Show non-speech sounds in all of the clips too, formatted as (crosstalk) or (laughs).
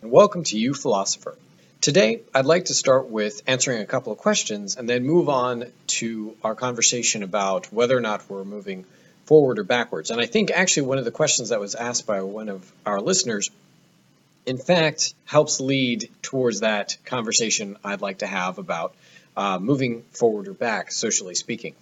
and welcome to uPhilosopher. Today, I'd like to start with answering a couple of questions and then move on to our conversation about whether or not we're moving forward or backwards. And I think actually one of the questions that was asked by one of our listeners, in fact, helps lead towards that conversation I'd like to have about uh, moving forward or back, socially speaking.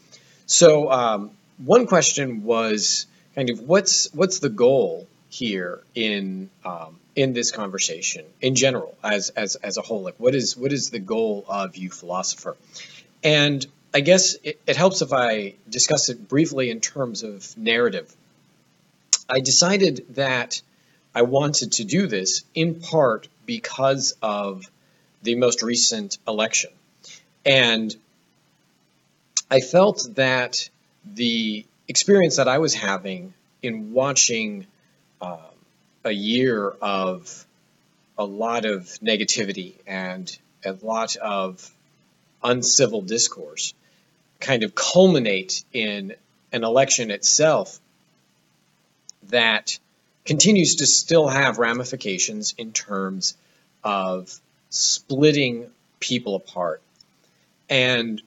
So, um, one question was kind of what's what's the goal here in um, in this conversation in general as as as a whole like what is what is the goal of uPhilosopher? And i guess it, it helps if i discuss it briefly in terms of narrative. I decided that i wanted to do this in part because of the most recent election. And i felt that the experience that i was having in watching um, a year of a lot of negativity and a lot of uncivil discourse kind of culminate in an election itself that continues to still have ramifications in terms of splitting people apart. And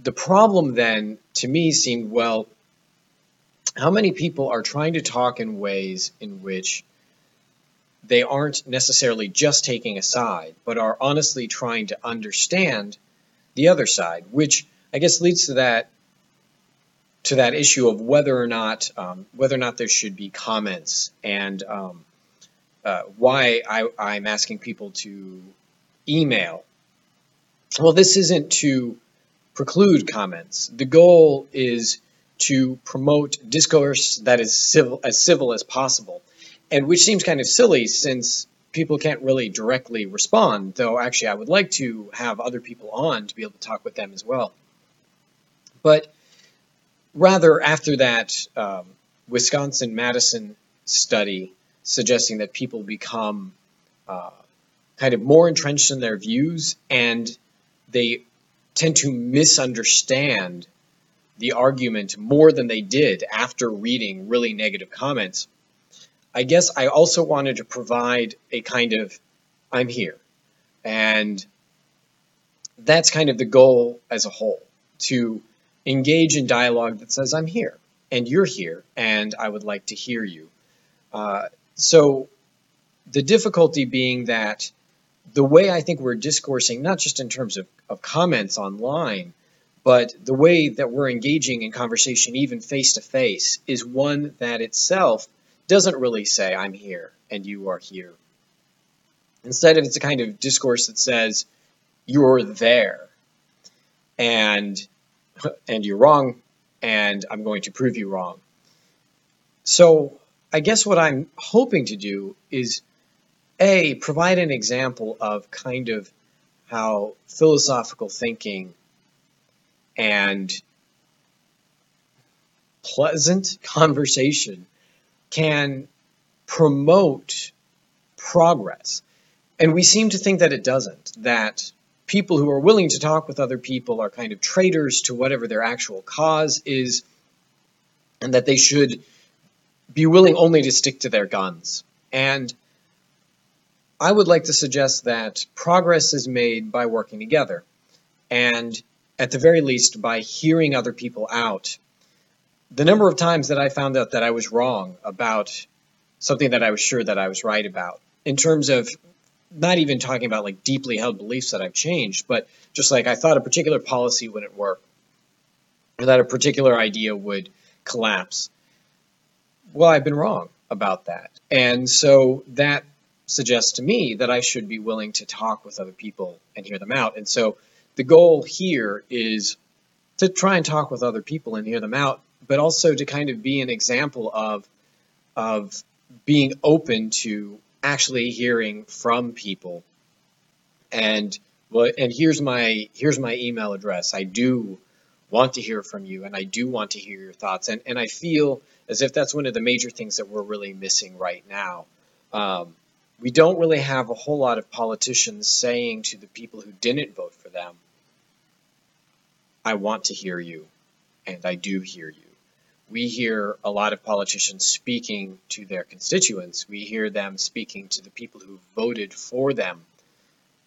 the problem then to me seemed well, how many people are trying to talk in ways in which they aren't necessarily just taking a side, but are honestly trying to understand the other side, which I guess leads to that to that issue of whether or not um, whether or not there should be comments and um, uh, why I, I'm asking people to email. Well, this isn't to preclude comments. The goal is to promote discourse that is civil as civil as possible, and which seems kind of silly since people can't really directly respond. Though actually, I would like to have other people on to be able to talk with them as well. But rather, after that um, Wisconsin Madison study suggesting that people become uh, kind of more entrenched in their views and they tend to misunderstand the argument more than they did after reading really negative comments, I guess I also wanted to provide a kind of I'm here. And that's kind of the goal as a whole to engage in dialogue that says, I'm here and you're here and I would like to hear you. Uh, so the difficulty being that the way I think we're discoursing, not just in terms of, of comments online, but the way that we're engaging in conversation, even face to face, is one that itself doesn't really say, I'm here and you are here. Instead, it's a kind of discourse that says, you're there and, and you're wrong and I'm going to prove you wrong. So I guess what I'm hoping to do is A, provide an example of kind of how philosophical thinking and pleasant (laughs) conversation can promote progress. And we seem to think that it doesn't, that people who are willing to talk with other people are kind of traitors to whatever their actual cause is, and that they should be willing only to stick to their guns. And I would like to suggest that progress is made by working together. And at the very least, by hearing other people out. The number of times that I found out that I was wrong about something that I was sure that I was right about, in terms of not even talking about like deeply held beliefs that I've changed, but just like I thought a particular policy wouldn't work, or that a particular idea would collapse. Well, I've been wrong about that. And so that suggests to me that I should be willing to talk with other people and hear them out. And so the goal here is to try and talk with other people and hear them out, but also to kind of be an example of of being open to actually hearing from people. And well, and here's my here's my email address. I do want to hear from you, and I do want to hear your thoughts. And and I feel as if that's one of the major things that we're really missing right now. Um, we don't really have a whole lot of politicians saying to the people who didn't vote for them, I want to hear you, and I do hear you. we hear a lot of politicians speaking to their constituents. We hear them speaking to the people who voted for them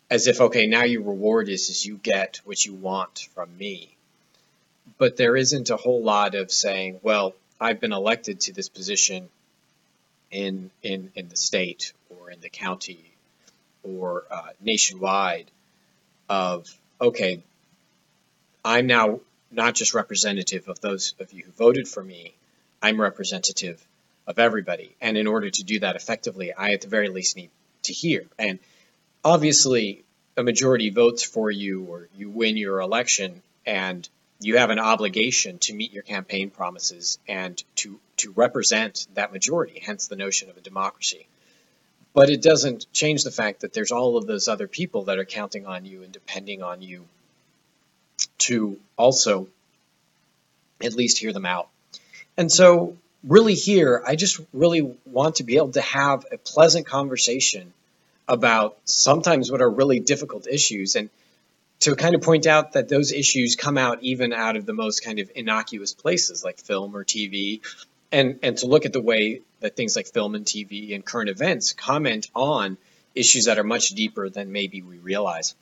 as if, okay, now your reward is, is you get what you want from me. But there isn't a whole lot of saying, well, I've been elected to this position in, in, in the state or in the county or uh, nationwide of, okay, I'm now not just representative of those of you who voted for me, I'm representative of everybody. And in order to do that effectively, I at the very least need to hear. And obviously, a majority votes for you or you win your election and you have an obligation to meet your campaign promises and to, to represent that majority, hence the notion of a democracy. But it doesn't change the fact that there's all of those other people that are counting on you and depending on you to also at least hear them out. And so, really, here, I just really want to be able to have a pleasant conversation about sometimes what are really difficult issues and to kind of point out that those issues come out even out of the most kind of innocuous places like film or TV and and to look at the way that things like film and TV and current events comment on issues that are much deeper than maybe we realize.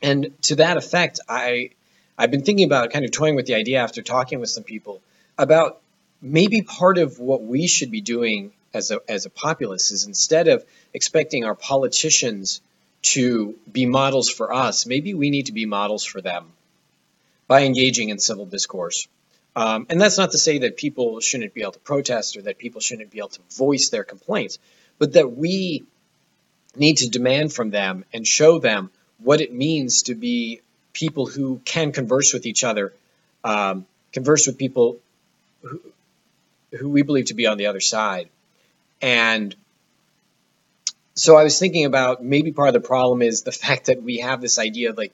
And to that effect, I I've been thinking about kind of toying with the idea after talking with some people about maybe part of what we should be doing as a, as a populace is instead of expecting our politicians to be models for us, maybe we need to be models for them by engaging in civil discourse. Um, and that's not to say that people shouldn't be able to protest or that people shouldn't be able to voice their complaints, but that we need to demand from them and show them what it means to be people who can converse with each other, um, converse with people who, who we believe to be on the other side. And so I was thinking about maybe part of the problem is the (laughs) fact that we have this idea of like,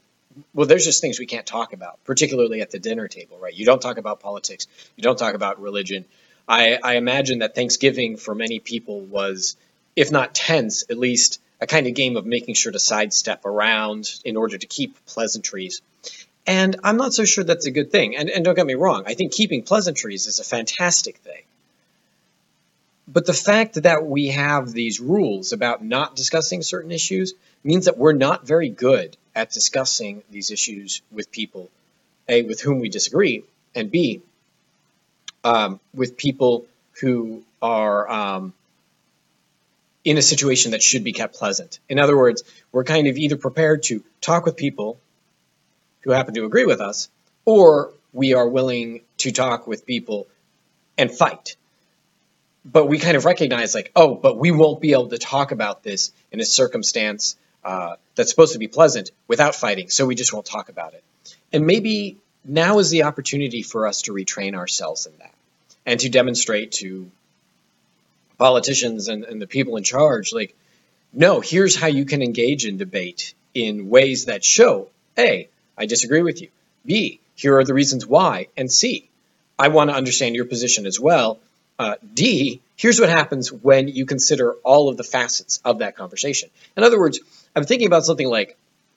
well, there's just things we can't talk about, particularly at the dinner table, right? You don't talk about politics, you don't talk about religion. I, I imagine that Thanksgiving for many people was, if not tense, at least a kind of game of making sure to sidestep around in order to keep pleasantries. And I'm not so sure that's a good thing. And, and don't get me wrong, I think keeping pleasantries is a fantastic thing. But the fact that we have these rules about not discussing certain issues means that we're not very good at discussing these issues with people, A, with whom we disagree, and B, um, with people who are um, in a situation that should be kept pleasant. In other words, we're kind of either prepared to talk with people who happen to agree with us, or we are willing to talk with people and fight. But we kind of recognize, like, oh, but we won't be able to talk about this in a circumstance uh, that's supposed to be pleasant without fighting, so we just won't talk about it. And maybe now is the opportunity for us to retrain ourselves in that and to demonstrate to politicians and, and the people in charge, like, no, here's how you can engage in debate in ways that show A, I disagree with you. B, here are the reasons why. And C, I want to understand your position as well. Uh, D, here's what happens when you consider all of the facets of that conversation. In other words, I'm thinking about something like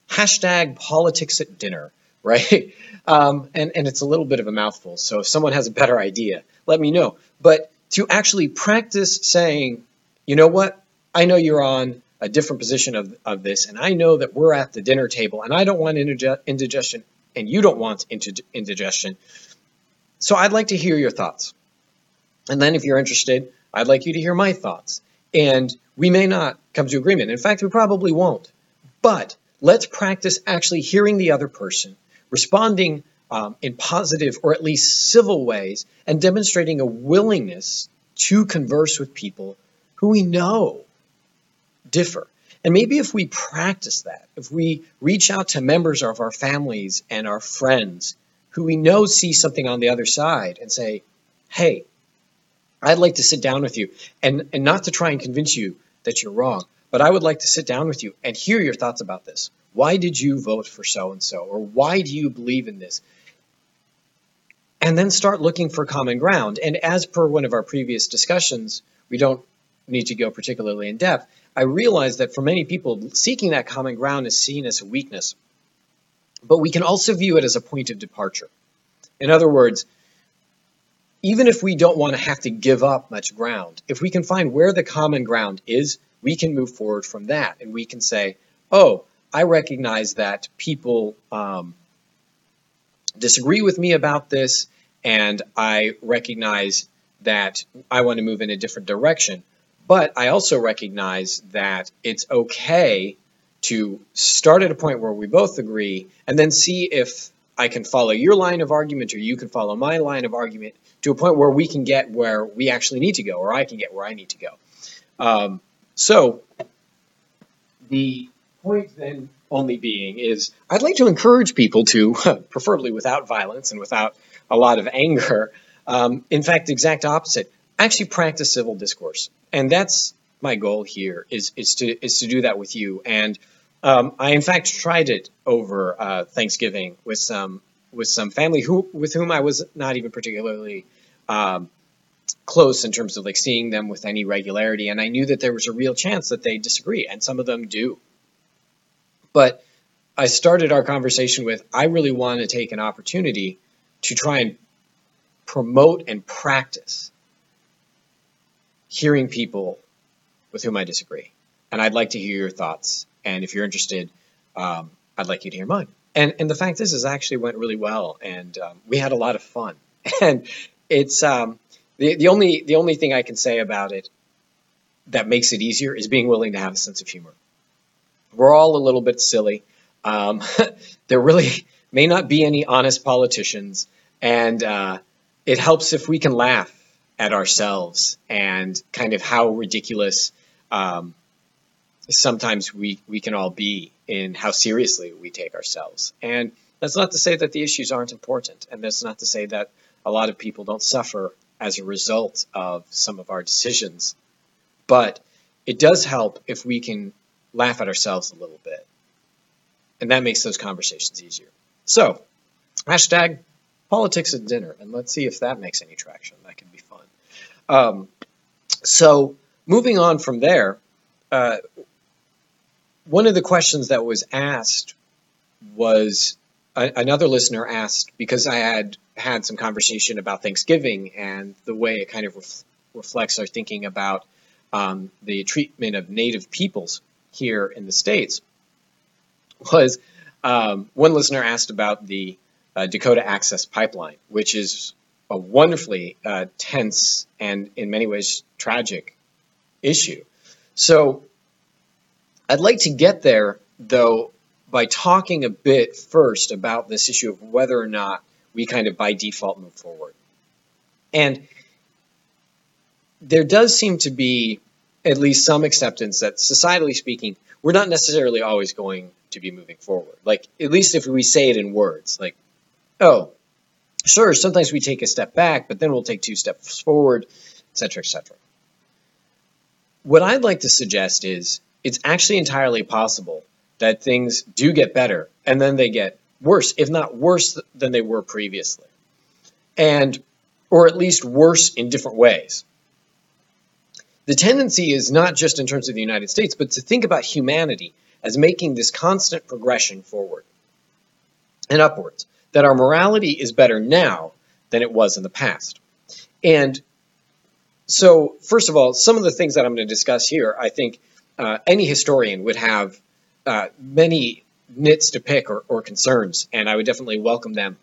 hashtag politics at dinner, (laughs) right? Um, and, and it's a little bit of a mouthful. So if someone has a better idea, let me know. But to actually practice saying, you know what, I know you're on a different position of, of this, and I know that we're at the dinner table, and I don't want indigestion, and you don't want indigestion. So I'd like to hear your thoughts. And then if you're interested, I'd like you to hear my thoughts. And we may not come to agreement. In fact, we probably won't. But let's practice actually hearing the other person, responding um, in positive or at least civil ways and demonstrating a willingness to converse with people who we know differ. And maybe if we practice that, if we reach out to members of our families and our friends who we know see something on the other side and say, hey, I'd like to sit down with you and, and not to try and convince you that you're wrong, but I would like to sit down with you and hear your thoughts about this. Why did you vote for so and so? Or why do you believe in this? And then start looking for common ground. And as per one of our previous discussions, we don't need to go particularly in depth. I realize that for many people, seeking that common ground is seen as a weakness, but we can also view it as a point of departure. In other words, even if we don't want to have to give up much ground, if we can find where the common ground is, we can move forward from that. And we can say, oh, I recognize that people um, disagree with me about this, and I recognize that I want to move in a different direction. But I also recognize that it's okay to start at a point where we both agree and then see if I can follow your line of argument or you can follow my line of argument to a point where we can get where we actually need to go or I can get where I need to go. Um, so the point then only being is I'd like to encourage people to, (laughs) preferably without violence and without a lot of anger, um, in fact, the exact opposite, actually practice civil discourse. And that's my goal here is, is to is to do that with you. And um, I in fact tried it over uh, Thanksgiving with some with some family who with whom I was not even particularly um, close in terms of like seeing them with any regularity, and I knew that there was a real chance that they disagree, and some of them do. But I started our conversation with I really want to take an opportunity to try and promote and practice hearing people with whom I disagree. And I'd like to hear your thoughts. And if you're interested, um, I'd like you to hear mine. And, and the fact is, is actually went really well, and um, we had a lot of fun. (laughs) And it's um, the the only the only thing I can say about it that makes it easier is being willing to have a sense of humor. We're all a little bit silly. Um, (laughs) there really may not be any honest politicians, and uh, it helps if we can laugh at ourselves and kind of how ridiculous um, sometimes we, we can all be in how seriously we take ourselves. And that's not to say that the issues aren't important, and that's not to say that a lot of people don't suffer as a result of some of our decisions. But it does help if we can laugh at ourselves a little bit. And that makes those conversations easier. So, hashtag politics at dinner, and let's see if that makes any traction. That can be fun. Um, so, moving on from there, uh, one of the questions that was asked was a, another listener asked because I had had some conversation about Thanksgiving and the way it kind of ref, reflects our thinking about um, the treatment of Native peoples here in the states. Was um, one listener asked about the uh, Dakota Access Pipeline, which is a wonderfully uh, tense and in many ways tragic issue. So I'd like to get there, though, by talking a bit first about this issue of whether or not we kind of by default move forward. And there does seem to be at least some acceptance that societally speaking, we're not necessarily always going to be moving forward. Like, at least if we say it in words, like, oh, sure, sometimes we take a step back, but then we'll take two steps forward, et cetera, et cetera. What I'd like to suggest is it's actually entirely possible that things do get better and then they get worse, if not worse than they were previously. And, or at least worse in different ways. The tendency is not just in terms of the United States, but to think about humanity as making this constant progression forward and upwards, that our morality is better now than it was in the past. And so, first of all, some of the things that I'm going to discuss here, I think uh, any historian would have uh, many nits to pick or, or concerns, and I would definitely welcome them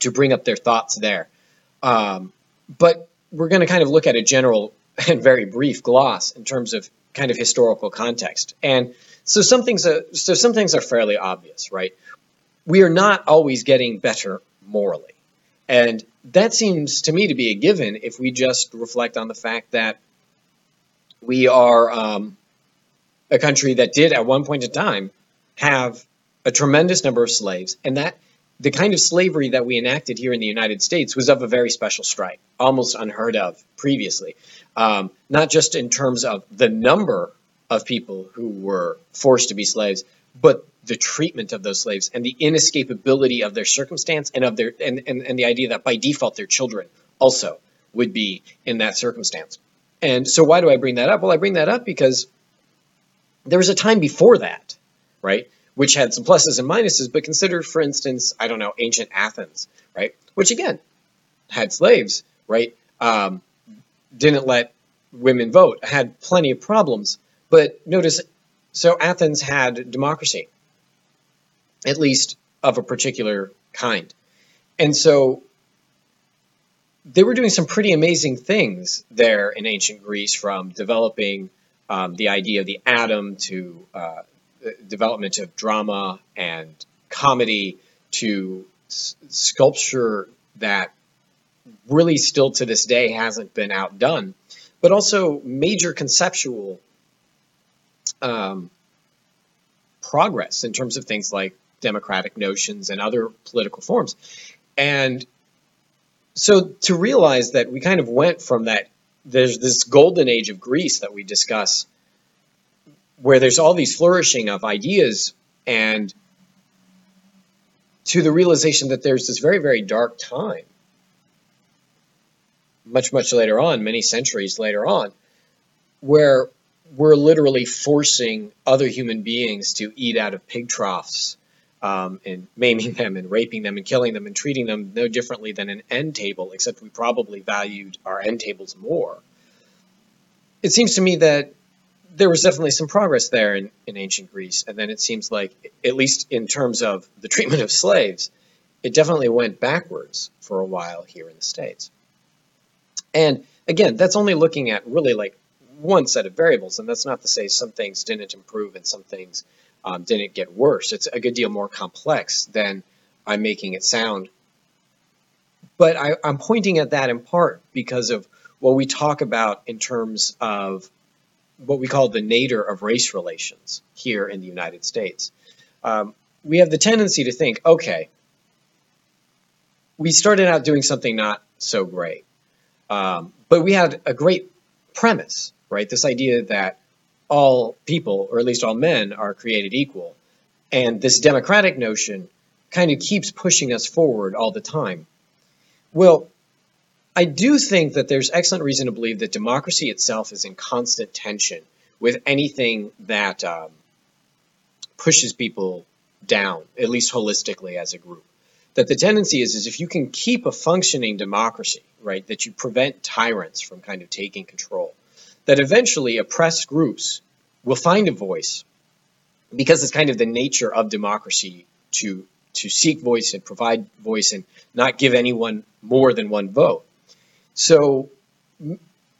to bring up their thoughts there. Um, but we're going to kind of look at a general and (laughs) very brief gloss in terms of kind of historical context. And so some things are, so some things are fairly obvious, right? We are not always getting better morally. And that seems to me to be a given if we just reflect on the fact that we are um, a country that did at one point in time have a tremendous number of slaves, and that the kind of slavery that we enacted here in the United States was of a very special stripe, almost unheard of previously. Um, not just in terms of the number of people who were forced to be slaves, but the treatment of those slaves and the inescapability of their circumstance and of their and, and, and the idea that by default their children also would be in that circumstance. And so why do I bring that up? Well, I bring that up because there was a time before that, right, which had some pluses and minuses, but consider, for instance, I don't know, ancient Athens, right, which again had slaves, right, um, didn't let women vote, had plenty of problems. But notice, so Athens had democracy, at least of a particular kind. And so they were doing some pretty amazing things there in ancient Greece, from developing um, the idea of the atom to uh, development of drama and comedy to s- sculpture that really still to this day hasn't been outdone, but also major conceptual um, progress in terms of things like democratic notions and other political forms. And so to realize that we kind of went from that, there's this golden age of Greece that we discuss, where there's all these flourishing of ideas and to the realization that there's this very, very dark time, much, much later on, many centuries later on, where we're literally forcing other human beings to eat out of pig troughs um, and maiming (laughs) them and raping them and killing them and treating them no differently than an end table, except we probably valued our end tables more. It seems to me that there was definitely some progress there in, in ancient Greece, and then it seems like, at least in terms of the treatment of slaves, it definitely went backwards for a while here in the States. And again, that's only looking at really like one set of variables, and that's not to say some things didn't improve and some things um, didn't get worse. It's a good deal more complex than I'm making it sound. But I, I'm pointing at that in part because of what we talk about in terms of what we call the nadir of race relations here in the United States. Um, we have the tendency to think, okay, we started out doing something not so great, um, but we had a great premise, right? This idea that all people, or at least all men, are created equal. And this democratic notion kind of keeps pushing us forward all the time. Well, I do think that there's excellent reason to believe that democracy itself is in constant tension with anything that um, pushes people down, at least holistically as a group. That the tendency is, is if you can keep a functioning democracy, right, that you prevent tyrants from kind of taking control, that eventually oppressed groups will find a voice because it's kind of the nature of democracy to to seek voice and provide voice and not give anyone more than one vote. So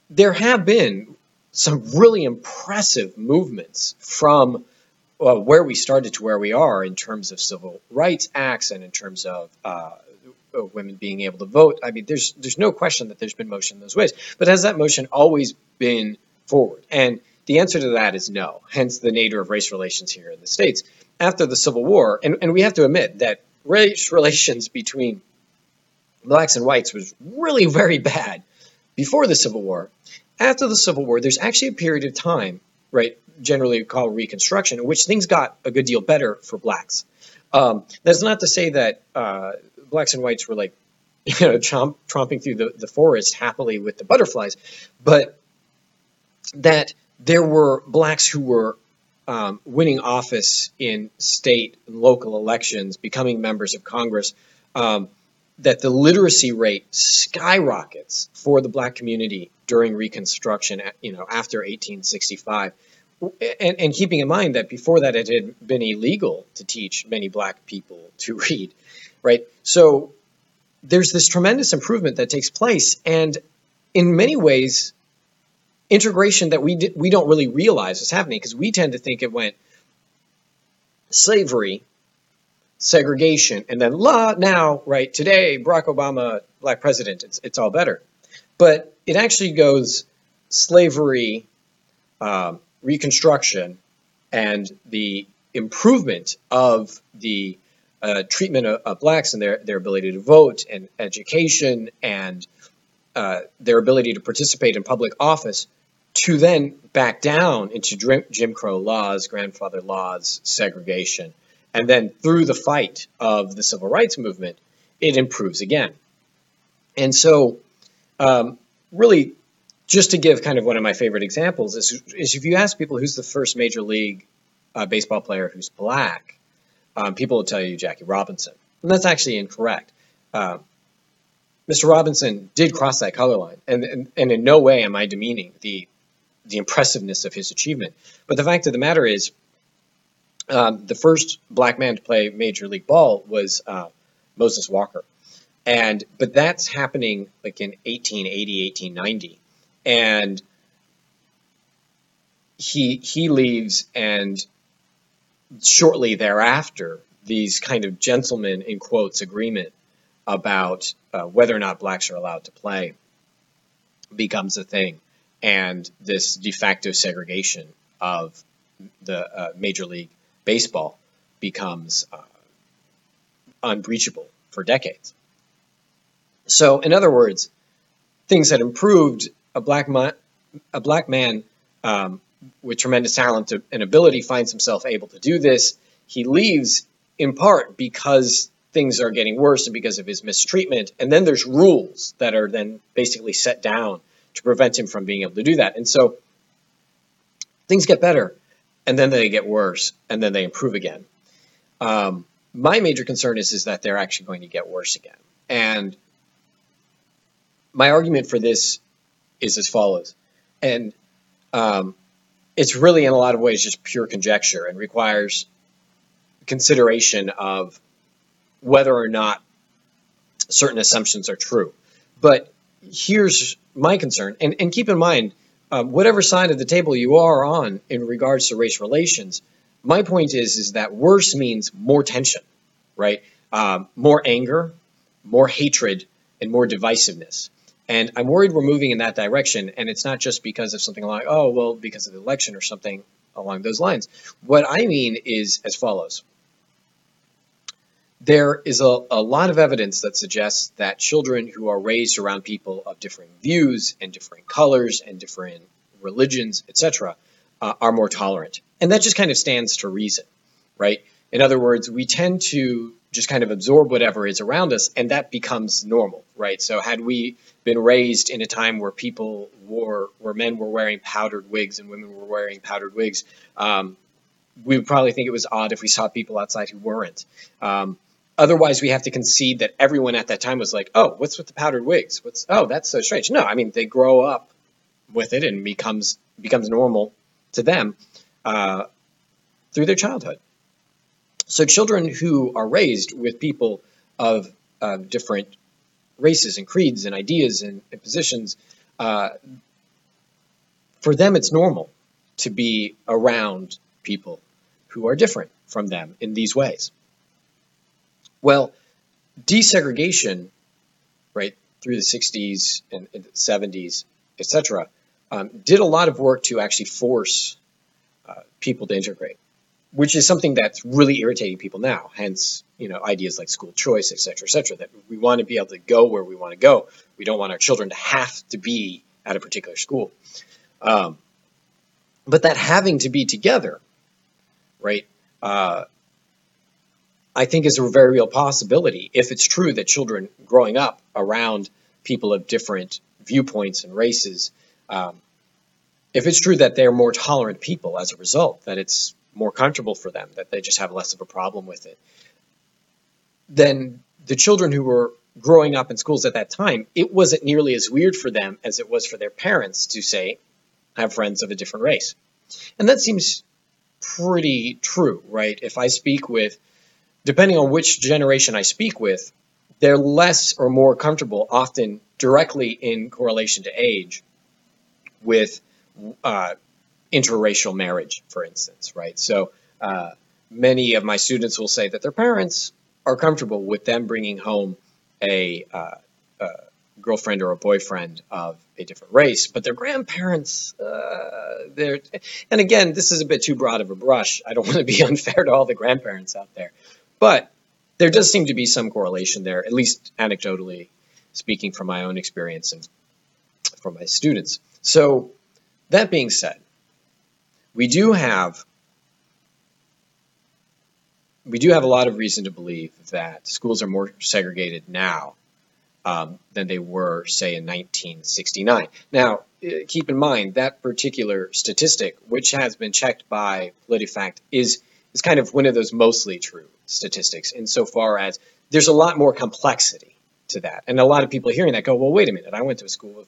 there have been some really impressive movements from where we started to where we are in terms of civil rights acts and in terms of uh, women being able to vote. I mean, there's there's no question that there's been motion in those ways. But has that motion always been forward? And the answer to that is no, hence the nature of race relations here in the States. After the Civil War, and, and we have to admit that race (laughs) relations between blacks and whites was really very bad before the Civil War. After the Civil War, there's actually a period of time, right, generally called Reconstruction, in which things got a good deal better for blacks. Um, that's not to say that uh, blacks and whites were like, (laughs) you know, chomp, tromping through the, the forest happily with the butterflies, but that there were blacks who were um, winning office in state and local elections, becoming members of Congress, um, that the literacy rate skyrockets for the black community during Reconstruction, you know, after 1865. And, and, keeping in mind that before that it had been illegal to teach many black people to (laughs) read, right? So there's this tremendous improvement that takes place, and in many ways, integration that we we don't really realize is happening because we tend to think it went slavery, segregation, and then la now right today Barack Obama black president it's it's all better, but it actually goes slavery, um, Reconstruction, and the improvement of the uh, treatment of, of, blacks and their, their ability to vote and education and uh, their ability to participate in public office to then back down into Jim Crow laws, grandfather laws, segregation. And then through the fight of the civil rights movement, it improves again. And so, um, really, just to give kind of one of my favorite examples is, is if you ask people who's the first major league uh, baseball player who's black, um, people will tell you Jackie Robinson. And that's actually incorrect. Uh, Mr. Robinson did cross that color line, and, and, and in no way am I demeaning the the impressiveness of his achievement. But the fact of the matter is, um, the first black man to play Major League Ball was uh, Moses Walker, and but that's happening like in 1880, 1890, and he he leaves, and shortly thereafter, these kind of gentlemen in quotes agreement about uh, whether or not blacks are allowed to play becomes a thing, and this de facto segregation of the uh, Major League Baseball becomes uh, unbreachable for decades. So, in other words, things had improved. A black man, a black man um, with tremendous talent and ability finds himself able to do this. He leaves in part because things are getting worse and because of his mistreatment. And then there's rules that are then basically set down to prevent him from being able to do that. And so things get better and then they get worse and then they improve again. Um, my major concern is, is that they're actually going to get worse again. And my argument for this is as follows. And um, it's really, in a lot of ways, just pure conjecture and requires consideration of whether or not certain assumptions are true. But here's my concern, and, and keep in mind, um, whatever side of the table you are on in regards to race relations, my point is is that worse means more tension, right? Um, more anger, more hatred, and more divisiveness. And I'm worried we're moving in that direction, and it's not just because of something like, oh, well, because of the election or something along those lines. What I mean is as follows there is a, a, lot of evidence that suggests that children who are raised around people of differing views and differing colors and different religions, etc., uh, are more tolerant. And that just kind of stands to reason, right? In other words, we tend to just kind of absorb whatever is around us, and that becomes normal, right? So, had we been raised in a time where people wore, where men were wearing powdered wigs and women were wearing powdered wigs, um, we would probably think it was odd if we saw people outside who weren't. Um, Otherwise, we have to concede that everyone at that time was like, "Oh, what's with the powdered wigs? What's oh, that's so strange." No, I mean they grow up with it and becomes becomes normal to them uh, through their childhood. So children who are raised with people of uh, different races and creeds and ideas and, and positions, uh, for them it's normal to be around people who are different from them in these ways. Well, desegregation, right, through the 60s and, and 70s, etc., um, did a lot of work to actually force uh, people to integrate, which is something that's really irritating people now. Hence, you know, ideas like school choice, et cetera, et cetera, that we want to be able to go where we want to go. We don't want our children to have to be at a particular school. Um, but that having to be together, right, uh, I think is a very real possibility if it's true that children growing up around people of different viewpoints and races, um, if it's true that they're more tolerant people as a result, that it's more comfortable for them, that they just have less of a problem with it, then the children who were growing up in schools at that time, it wasn't nearly as weird for them as it was for their parents to say, have friends of a different race. And that seems pretty true, right? If I speak with depending on which generation I speak with, they're less or more comfortable, often directly in correlation to age, with uh, interracial marriage, for instance, right? So uh, many of my students will say that their parents are comfortable with them bringing home a, uh, a girlfriend or a boyfriend of a different race, but their grandparents, uh, they're, and again, this is a bit too broad of a brush. I don't (laughs) want to be unfair to all the grandparents out there, but there does seem to be some correlation there, at least anecdotally speaking from my own experience and from my students. So, that being said, we do have we do have a lot of reason to believe that schools are more segregated now um, than they were, say, in 1969. Now, uh, keep in mind that particular statistic, which has been checked by PolitiFact, is is kind of one of those mostly true statistics insofar as there's a lot more complexity to that. And a lot of people hearing that go, well, wait a minute, I went to a school with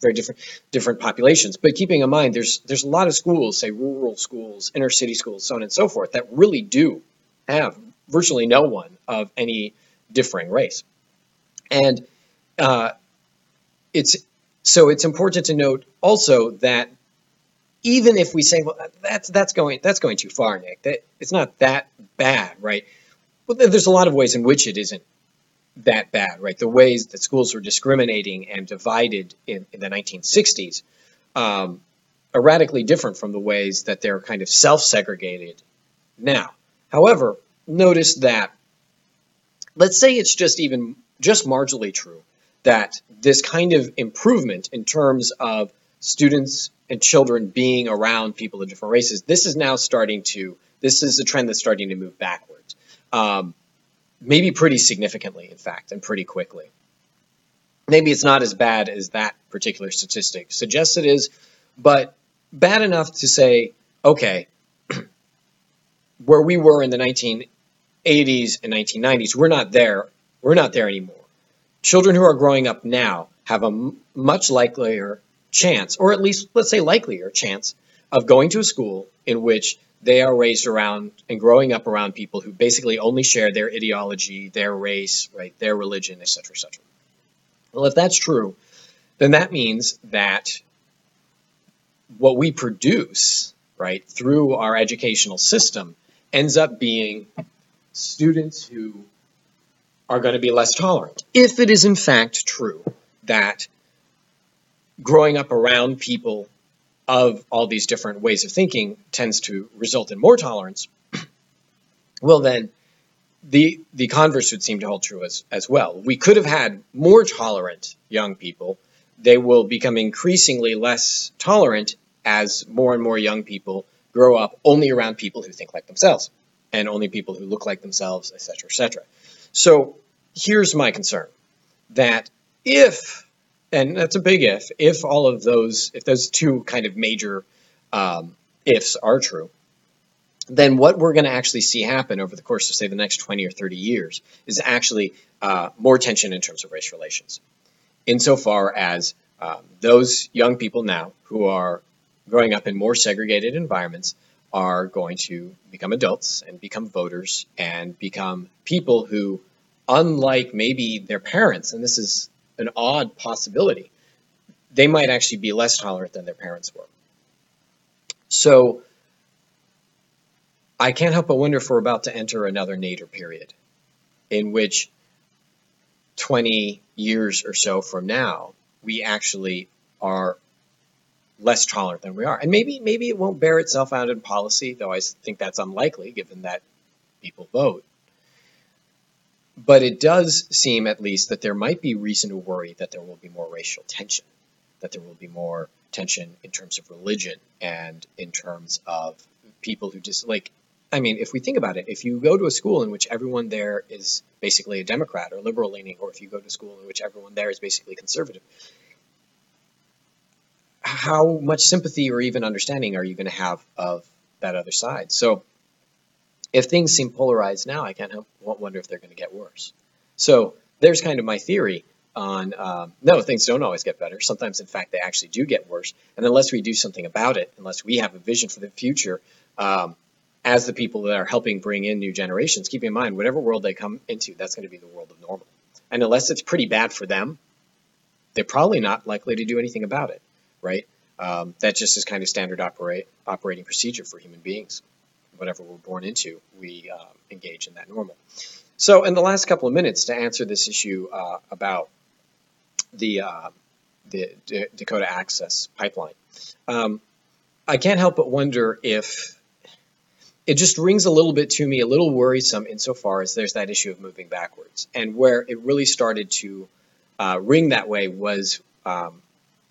very different different populations. But keeping in mind, there's there's a lot of schools, say rural schools, inner city schools, so on and so forth, that really do have virtually no one of any differing race. And uh, it's so it's important to note also that even if we say, well, that's that's going that's going too far, Nick. That it's not that bad, right? Well, there's a lot of ways in which it isn't that bad, right? The ways that schools were discriminating and divided in, in the 1960s um, are radically different from the ways that they're kind of self-segregated now. However, notice that let's say it's just even just marginally true that this kind of improvement in terms of students and children being around people of different races, this is now starting to, this is a trend that's starting to move backwards. Um, maybe pretty significantly, in fact, and pretty quickly. Maybe it's not as bad as that particular statistic suggests it is, but bad enough to say, okay, (clears throat) where we were in the 1980s and 1990s, we're not there. We're not there anymore. Children who are growing up now have a much likelier chance, or at least let's say likelier chance, of going to a school in which they are raised around and growing up around people who basically only share their ideology, their race, right, their religion, etc., etc. Well, if that's true, then that means that what we produce, right, through our educational system ends up being students who are going to be less tolerant. If it is in fact true that growing up around people of all these different ways of thinking tends to result in more tolerance, (clears throat) well then the the converse would seem to hold true as, as well. We could have had more tolerant young people. They will become increasingly less tolerant as more and more young people grow up only around people who think like themselves and only people who look like themselves, etc., etc. So here's my concern that if and that's a big if, if all of those, if those two kind of major um, ifs are true, then what we're going to actually see happen over the course of, say, the next 20 or 30 years is actually uh, more tension in terms of race relations. Insofar as um, those young people now who are growing up in more segregated environments are going to become adults and become voters and become people who, unlike maybe their parents, and this is an odd possibility. They might actually be less tolerant than their parents were. So I can't help but wonder if we're about to enter another nadir period in which 20 years or so from now, we actually are less tolerant than we are. And maybe maybe it won't bear itself out in policy, though I think that's unlikely given that people vote. But it does seem, at least, that there might be reason to worry that there will be more racial tension, that there will be more tension in terms of religion and in terms of people who just like. I mean, if we think about it, if you go to a school in which everyone there is basically a Democrat or liberal leaning, or if you go to a school in which everyone there is basically conservative, how much sympathy or even understanding are you going to have of that other side? So if things seem polarized now, I can't help wonder if they're going to get worse. So there's kind of my theory on um, no, things don't always get better. Sometimes, in fact, they actually do get worse. And unless we do something about it, unless we have a vision for the future, um, as the people that are helping bring in new generations, keep in mind, whatever world they come into, that's going to be the world of normal. And unless it's pretty bad for them, they're probably not likely to do anything about it, right? Um, that just is kind of standard operate, operating procedure for human beings whatever we're born into, we uh, engage in that normal. So in the last couple of minutes to answer this issue uh, about the, uh, the D Dakota Access Pipeline, um, I can't help but wonder if it just rings a little bit to me, a little worrisome insofar as there's that issue of moving backwards. And where it really started to uh, ring that way was um,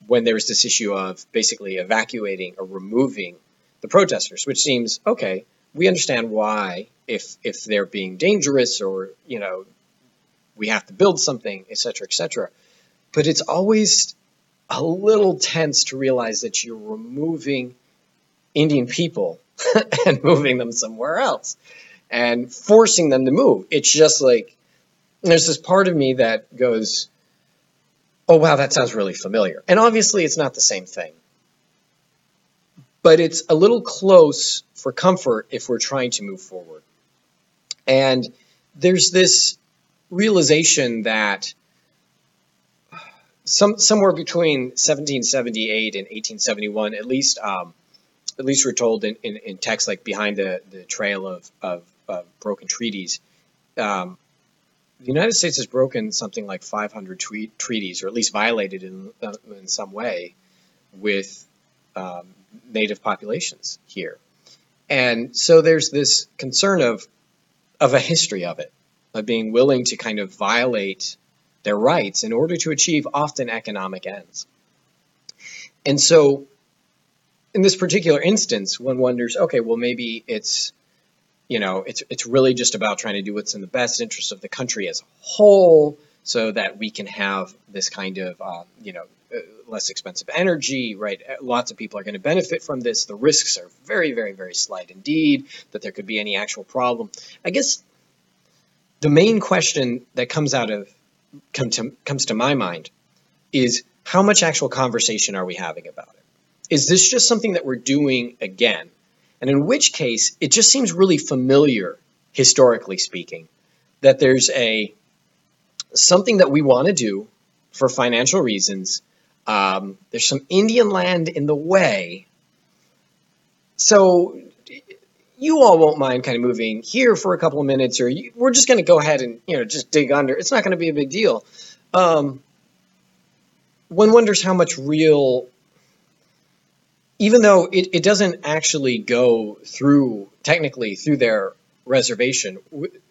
when there was this issue of basically evacuating or removing the protesters, which seems okay we understand why if if they're being dangerous or you know we have to build something, etc., etc. But it's always a little tense to realize that you're removing Indian people (laughs) and moving them somewhere else and forcing them to move. It's just like there's this part of me that goes, oh, wow, that sounds really familiar. And obviously, it's not the same thing. But it's a little close for comfort if we're trying to move forward. And there's this realization that some somewhere between 1778 and 1871, at least um, at least we're told in, in, in texts like behind the, the trail of, of, of broken treaties, um, the United States has broken something like 500 treaties, or at least violated in, uh, in some way, with um, native populations here. And so there's this concern of, of a history of it, of being willing to kind of violate their rights in order to achieve often economic ends. And so in this particular instance, one wonders, okay, well, maybe it's, you know, it's, it's really just about trying to do what's in the best interest of the country as a whole so that we can have this kind of, um, you know, uh, less expensive energy, right? Uh, lots of people are going to benefit from this. The risks are very, very, very slight indeed that there could be any actual problem. I guess the main question that comes out of come to, comes to my mind is how much actual conversation are we having about it? is this just something that we're doing again? And in which case, it just seems really familiar, historically speaking, that there's a something that we want to do for financial reasons. Um, there's some Indian land in the way. So you all won't mind kind of moving here for a couple of minutes, or you, we're just going to go ahead and you know just dig under. It's not going to be a big deal. Um, one wonders how much real even though it, it doesn't actually go through technically through their reservation,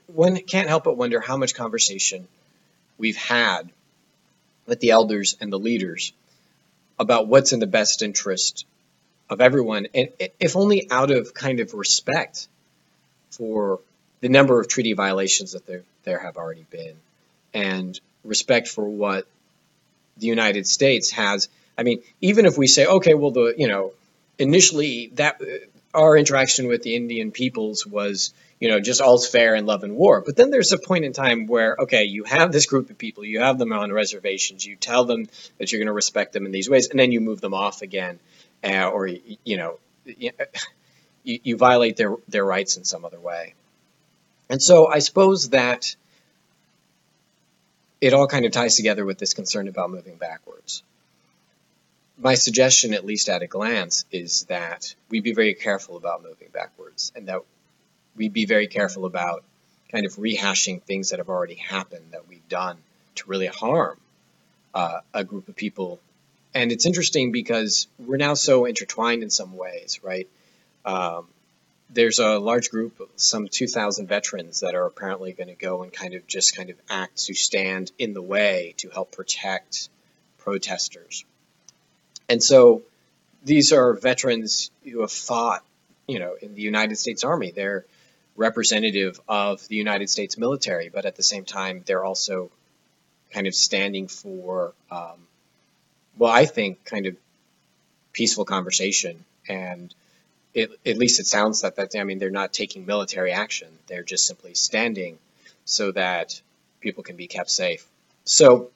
one can't help but wonder how much conversation we've had with the elders and the leaders about what's in the best interest of everyone, and if only out of kind of respect for the number of treaty violations that there, there have already been, and respect for what the United States has I mean, even if we say, okay, well, the you know, initially that uh, our interaction with the Indian peoples was you know just all's fair in love and war, but then there's a point in time where okay, you have this group of people, you have them on reservations, you tell them that you're going to respect them in these ways, and then you move them off again, uh, or you know. You, you violate their, their rights in some other way. And so I suppose that it all kind of ties together with this concern about moving backwards my suggestion, at least at a glance, is that we be very careful about moving backwards and that we be very careful about kind of rehashing things that have already happened that we've done to really harm uh, a group of people. And it's interesting because we're now so intertwined in some ways, right? Um, there's a large group some 2,000 veterans that are apparently going to go and kind of just kind of act to stand in the way to help protect protesters and so these are veterans who have fought, you know, in the United States Army. They're representative of the United States military, but at the same time, they're also kind of standing for, um, well, I think, kind of peaceful conversation. And it, at least it sounds that that I mean, they're not taking military action; they're just simply standing so that people can be kept safe. So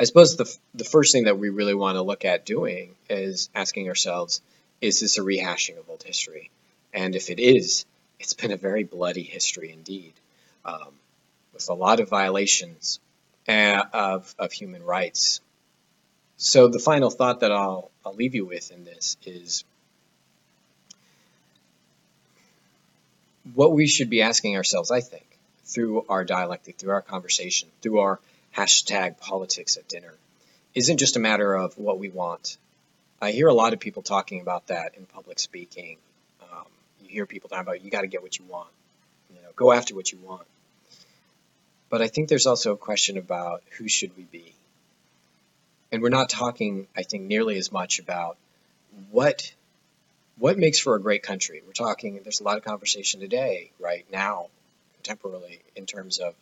I suppose the, the first thing that we really want to look at doing is asking ourselves, is this a rehashing of old history? And if it is, it's been a very bloody history indeed, um, with a lot of violations uh, of, of human rights. So the final thought that I'll, I'll leave you with in this is what we should be asking ourselves, I think, through our dialectic, through our conversation, through our hashtag politics at dinner isn't just a matter of what we want. I hear a lot of people talking about that in public speaking. You hear people talking about you got to get what you want, you know, go after what you want. But I think there's also a question about who should we be, and we're not talking, I think, nearly as much about what what makes for a great country. We're talking. There's a lot of conversation today, right now, contemporarily, in terms of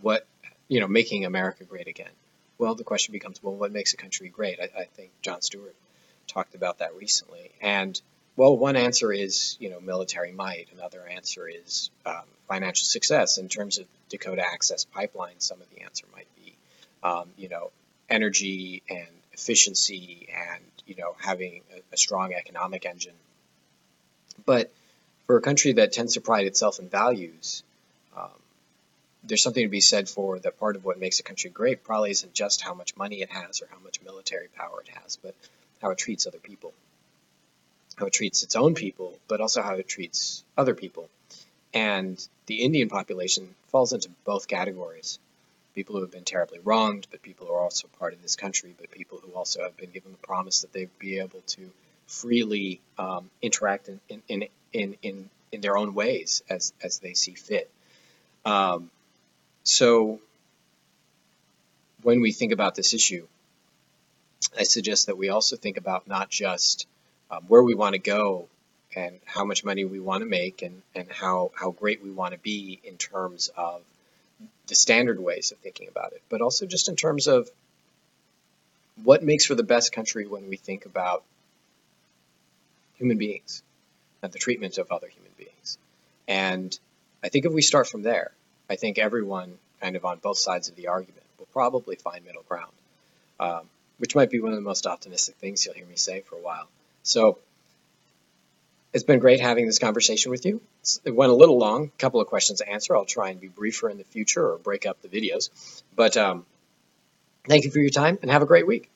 what you know, making America great again. Well, the question becomes, well, what makes a country great? I, I think Jon Stewart talked about that recently. And well, one answer is you know military might. Another answer is um, financial success. In terms of Dakota Access Pipeline, some of the answer might be um, you know energy and efficiency and you know having a, a strong economic engine. But for a country that tends to pride itself in values, um, there's something to be said for that part of what makes a country great probably isn't just how much money it has or how much military power it has, but how it treats other people, how it treats its own people, but also how it treats other people. And the Indian population falls into both categories. People who have been terribly wronged, but people who are also part of this country, but people who also have been given the promise that they'd be able to freely um, interact in, in, in, in, in their own ways as, as they see fit. Um, so when we think about this issue, I suggest that we also think about not just um, where we want to go and how much money we want to make and, and how, how great we want to be in terms of the standard ways of thinking about it, but also just in terms of what makes for the best country when we think about human beings and the treatment of other human beings. And I think if we start from there, I think everyone kind of on both sides of the argument will probably find middle ground, um, which might be one of the most optimistic things you'll hear me say for a while. So it's been great having this conversation with you. It went a little long, a couple of questions to answer. I'll try and be briefer in the future or break up the videos. But um, thank you for your time and have a great week.